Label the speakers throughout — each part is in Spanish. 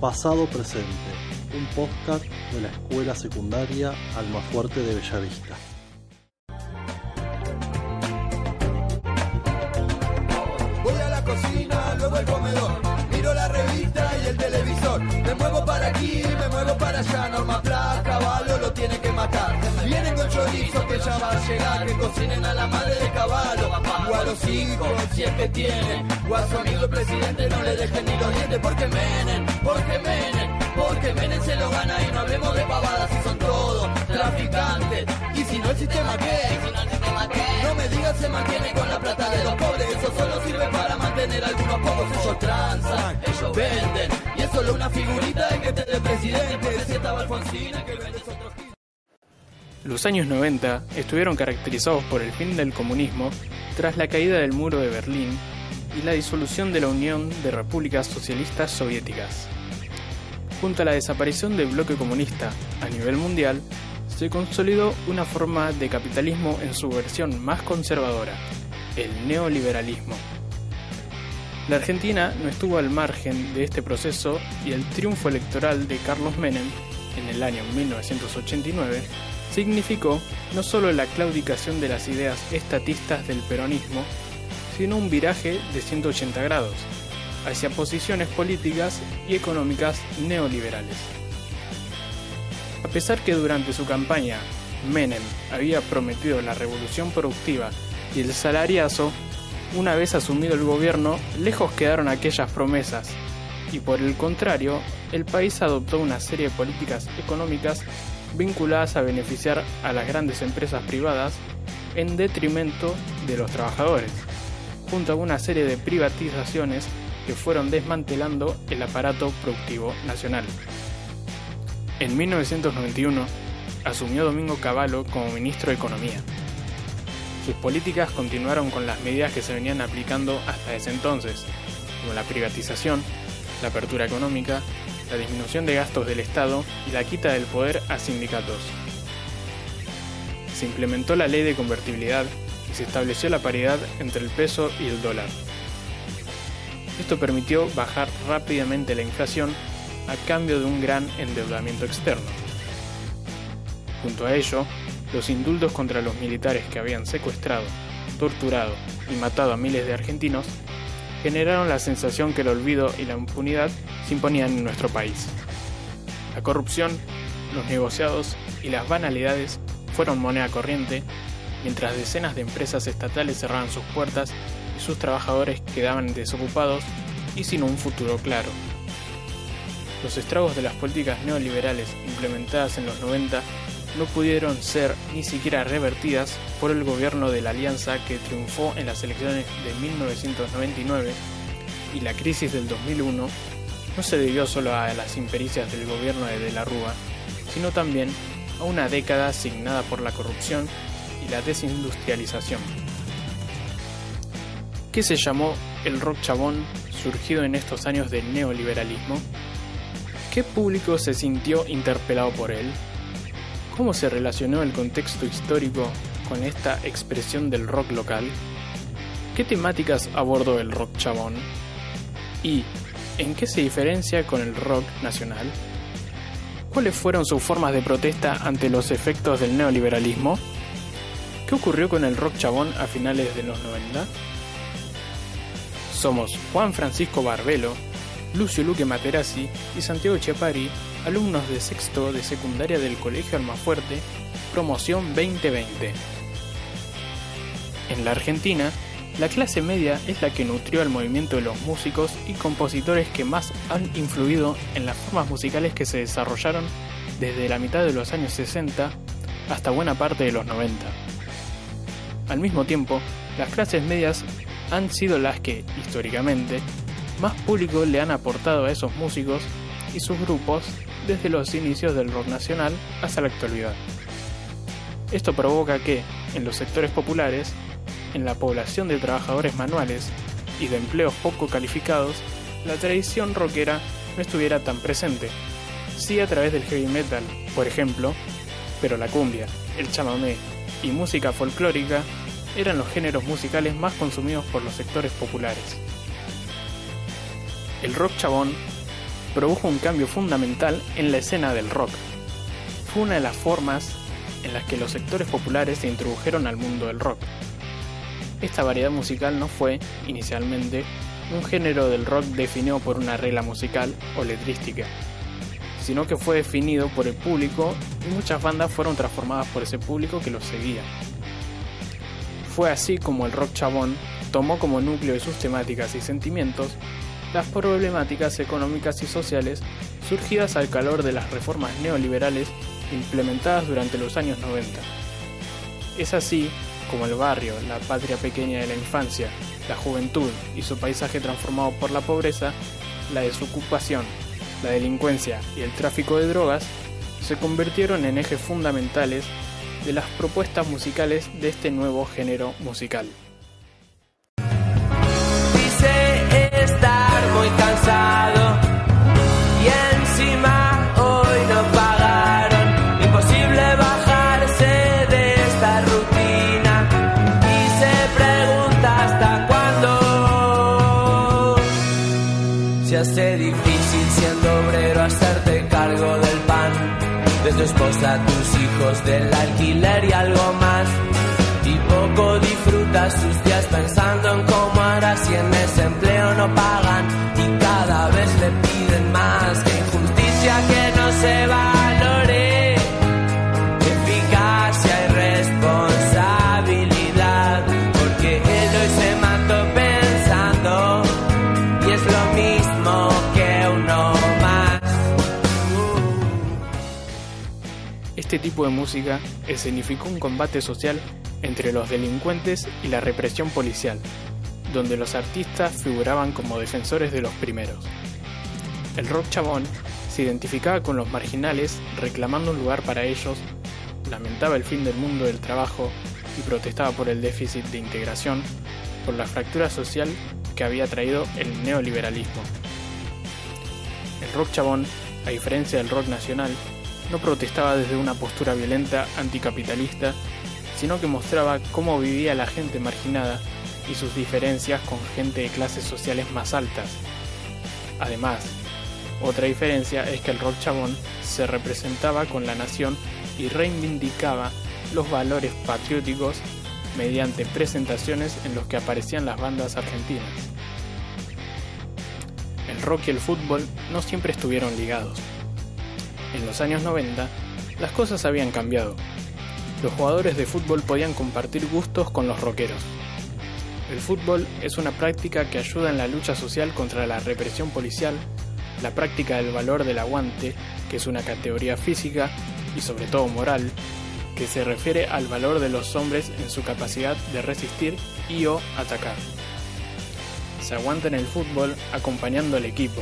Speaker 1: Pasado Presente, un podcast de la Escuela Secundaria Almafuerte de Bellavista.
Speaker 2: Voy a la cocina, luego al comedor. Miro la revista y el televisor. Me muevo para aquí, me muevo para allá. Norma Pla, caballo lo tiene que matar. Vienen con chorizo que ya va a llegar. Que cocinen a la madre de caballo. O a los hijos, si es que tienen. O a su amigo el presidente, no le dejen ni los dientes. Porque menen, porque menen. Porque menen se lo gana y no hablemos de pavadas. Si son todos traficantes. Y si no el sistema qué? Si no el sistema? No me digas se mantiene con la plata de los pobres. Eso solo sirve para mantener a algunos pocos. Ellos transan, ellos venden. Y es solo una figurita de que te de presidente. Si estaba Alfonsina que vende otros
Speaker 3: Los años 90 estuvieron caracterizados por el fin del comunismo tras la caída del muro de Berlín y la disolución de la Unión de Repúblicas Socialistas Soviéticas. Junto a la desaparición del bloque comunista a nivel mundial, se consolidó una forma de capitalismo en su versión más conservadora, el neoliberalismo. La Argentina no estuvo al margen de este proceso y el triunfo electoral de Carlos Menem en el año 1989 significó no solo la claudicación de las ideas estatistas del peronismo, sino un viraje de 180 grados hacia posiciones políticas y económicas neoliberales. A pesar que durante su campaña Menem había prometido la revolución productiva y el salariazo, una vez asumido el gobierno, lejos quedaron aquellas promesas, y por el contrario, el país adoptó una serie de políticas económicas vinculadas a beneficiar a las grandes empresas privadas en detrimento de los trabajadores, junto a una serie de privatizaciones que fueron desmantelando el aparato productivo nacional. En 1991 asumió Domingo Cavallo como ministro de Economía. Sus políticas continuaron con las medidas que se venían aplicando hasta ese entonces, como la privatización, la apertura económica, la disminución de gastos del Estado y la quita del poder a sindicatos. Se implementó la ley de convertibilidad y se estableció la paridad entre el peso y el dólar. Esto permitió bajar rápidamente la inflación a cambio de un gran endeudamiento externo. Junto a ello, los indultos contra los militares que habían secuestrado, torturado y matado a miles de argentinos generaron la sensación que el olvido y la impunidad se imponían en nuestro país. La corrupción, los negociados y las banalidades fueron moneda corriente, mientras decenas de empresas estatales cerraban sus puertas y sus trabajadores quedaban desocupados y sin un futuro claro. Los estragos de las políticas neoliberales implementadas en los 90 no pudieron ser ni siquiera revertidas por el gobierno de la Alianza que triunfó en las elecciones de 1999 y la crisis del 2001 no se debió solo a las impericias del gobierno de De la Rúa, sino también a una década asignada por la corrupción y la desindustrialización. ¿Qué se llamó el rock chabón surgido en estos años del neoliberalismo? ¿Qué público se sintió interpelado por él? ¿Cómo se relacionó el contexto histórico con esta expresión del rock local? ¿Qué temáticas abordó el rock chabón? ¿Y en qué se diferencia con el rock nacional? ¿Cuáles fueron sus formas de protesta ante los efectos del neoliberalismo? ¿Qué ocurrió con el rock chabón a finales de los 90? Somos Juan Francisco Barbelo, Lucio Luque Materazzi y Santiago Chiapari, alumnos de sexto de secundaria del Colegio Almafuerte, promoción 2020. En la Argentina, la clase media es la que nutrió al movimiento de los músicos y compositores que más han influido en las formas musicales que se desarrollaron desde la mitad de los años 60 hasta buena parte de los 90. Al mismo tiempo, las clases medias han sido las que, históricamente, más público le han aportado a esos músicos y sus grupos desde los inicios del rock nacional hasta la actualidad. Esto provoca que, en los sectores populares, en la población de trabajadores manuales y de empleos poco calificados, la tradición rockera no estuviera tan presente. Sí a través del heavy metal, por ejemplo, pero la cumbia, el chamamé y música folclórica eran los géneros musicales más consumidos por los sectores populares. El rock chabón produjo un cambio fundamental en la escena del rock. Fue una de las formas en las que los sectores populares se introdujeron al mundo del rock. Esta variedad musical no fue, inicialmente, un género del rock definido por una regla musical o letrística, sino que fue definido por el público y muchas bandas fueron transformadas por ese público que los seguía. Fue así como el rock chabón tomó como núcleo de sus temáticas y sentimientos las problemáticas económicas y sociales surgidas al calor de las reformas neoliberales implementadas durante los años 90. Es así como el barrio, la patria pequeña de la infancia, la juventud y su paisaje transformado por la pobreza, la desocupación, la delincuencia y el tráfico de drogas, se convirtieron en ejes fundamentales de las propuestas musicales de este nuevo género musical.
Speaker 4: Dice estar muy cansado esposa, tus hijos, del alquiler y algo más. Y poco disfrutas tus días pensando en cómo harás si en ese empleo no pagan
Speaker 3: Este tipo de música escenificó un combate social entre los delincuentes y la represión policial, donde los artistas figuraban como defensores de los primeros. El rock chabón se identificaba con los marginales reclamando un lugar para ellos, lamentaba el fin del mundo del trabajo y protestaba por el déficit de integración, por la fractura social que había traído el neoliberalismo. El rock chabón, a diferencia del rock nacional, no protestaba desde una postura violenta anticapitalista, sino que mostraba cómo vivía la gente marginada y sus diferencias con gente de clases sociales más altas. Además, otra diferencia es que el rock chabón se representaba con la nación y reivindicaba los valores patrióticos mediante presentaciones en los que aparecían las bandas argentinas. El rock y el fútbol no siempre estuvieron ligados. En los años 90, las cosas habían cambiado. Los jugadores de fútbol podían compartir gustos con los rockeros. El fútbol es una práctica que ayuda en la lucha social contra la represión policial, la práctica del valor del aguante, que es una categoría física y sobre todo moral, que se refiere al valor de los hombres en su capacidad de resistir y o atacar. Se aguanta en el fútbol acompañando al equipo.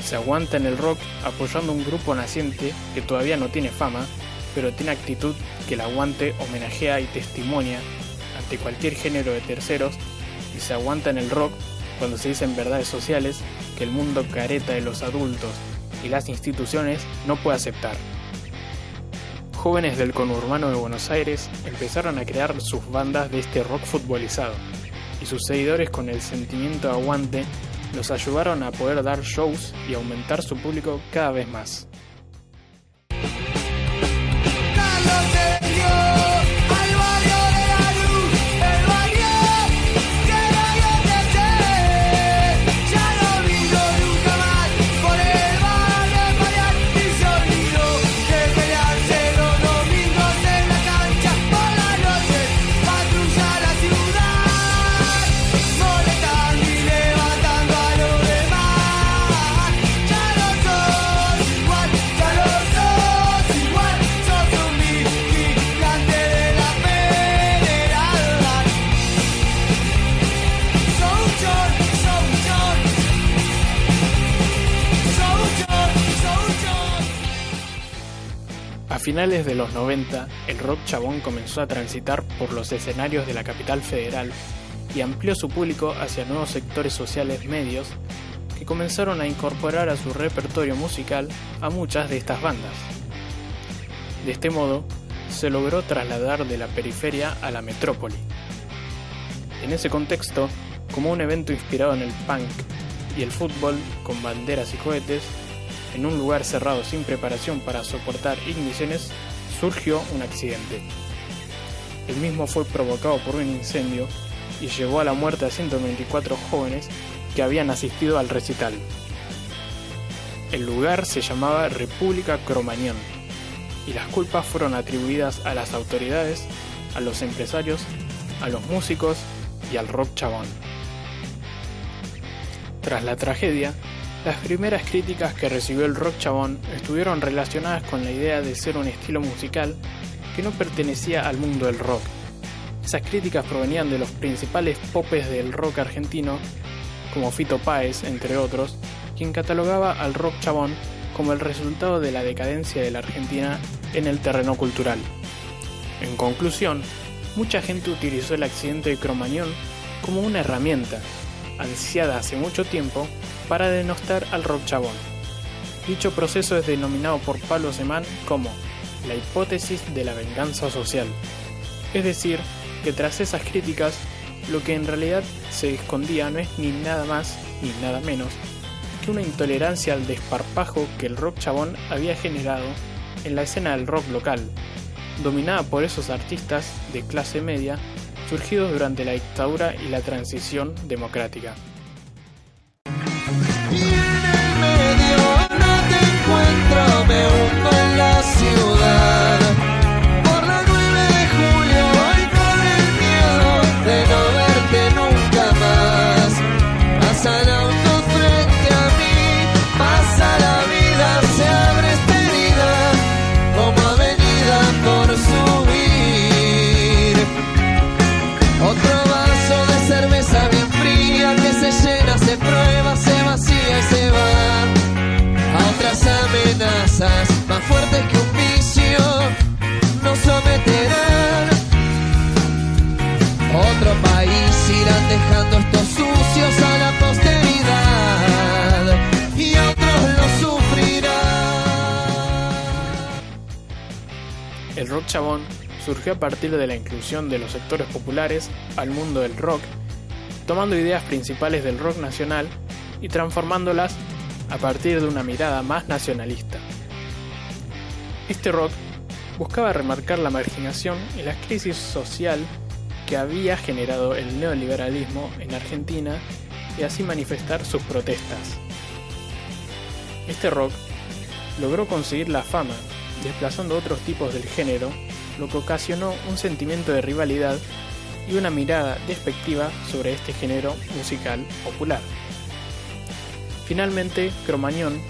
Speaker 3: Se aguanta en el rock apoyando un grupo naciente que todavía no tiene fama, pero tiene actitud que el aguante homenajea y testimonia ante cualquier género de terceros y se aguanta en el rock cuando se dicen verdades sociales que el mundo careta de los adultos y las instituciones no puede aceptar. Jóvenes del conurbano de Buenos Aires empezaron a crear sus bandas de este rock futbolizado y sus seguidores con el sentimiento de aguante los ayudaron a poder dar shows y aumentar su público cada vez más. Finales de los 90, el rock chabón comenzó a transitar por los escenarios de la capital federal y amplió su público hacia nuevos sectores sociales medios que comenzaron a incorporar a su repertorio musical a muchas de estas bandas. De este modo, se logró trasladar de la periferia a la metrópoli. En ese contexto, como un evento inspirado en el punk, y el fútbol con banderas y cohetes, en un lugar cerrado sin preparación para soportar igniciones, surgió un accidente. El mismo fue provocado por un incendio y llevó a la muerte a 124 jóvenes que habían asistido al recital. El lugar se llamaba República Cromañón y las culpas fueron atribuidas a las autoridades, a los empresarios, a los músicos y al rock chabón. Tras la tragedia, las primeras críticas que recibió el rock chabón estuvieron relacionadas con la idea de ser un estilo musical que no pertenecía al mundo del rock. Esas críticas provenían de los principales popes del rock argentino, como Fito Páez, entre otros, quien catalogaba al rock chabón como el resultado de la decadencia de la Argentina en el terreno cultural. En conclusión, mucha gente utilizó el accidente de Cromañón como una herramienta, ansiada hace mucho tiempo, para denostar al rock chabón. Dicho proceso es denominado por Pablo Semán como la hipótesis de la venganza social. Es decir, que tras esas críticas, lo que en realidad se escondía no es ni nada más ni nada menos que una intolerancia al desparpajo que el rock chabón había generado en la escena del rock local, dominada por esos artistas de clase media surgidos durante la dictadura y la transición democrática.
Speaker 5: Más
Speaker 3: chabón surgió a partir de la inclusión de los sectores populares al mundo del rock, tomando ideas principales del rock nacional y transformándolas a partir de una mirada más nacionalista. Este rock buscaba remarcar la marginación y la crisis social que había generado el neoliberalismo en Argentina y así manifestar sus protestas. Este rock logró conseguir la fama, desplazando otros tipos del género, lo que ocasionó un sentimiento de rivalidad y una mirada despectiva sobre este género musical popular. Finalmente, Cromañón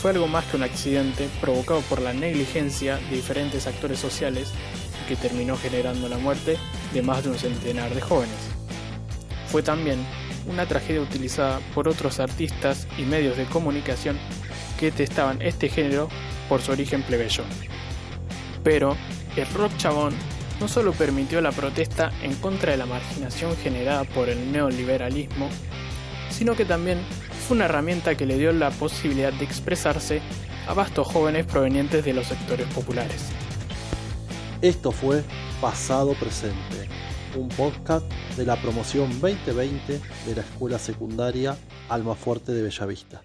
Speaker 3: fue algo más que un accidente provocado por la negligencia de diferentes actores sociales que terminó generando la muerte de más de un centenar de jóvenes. Fue también una tragedia utilizada por otros artistas y medios de comunicación que testaban este género por su origen plebeyo. Pero el rock chabón no solo permitió la protesta en contra de la marginación generada por el neoliberalismo, sino que también fue una herramienta que le dio la posibilidad de expresarse a vastos jóvenes provenientes de los sectores populares.
Speaker 1: Esto fue Pasado Presente, un podcast de la promoción 2020 de la Escuela Secundaria Alma Fuerte de Bellavista.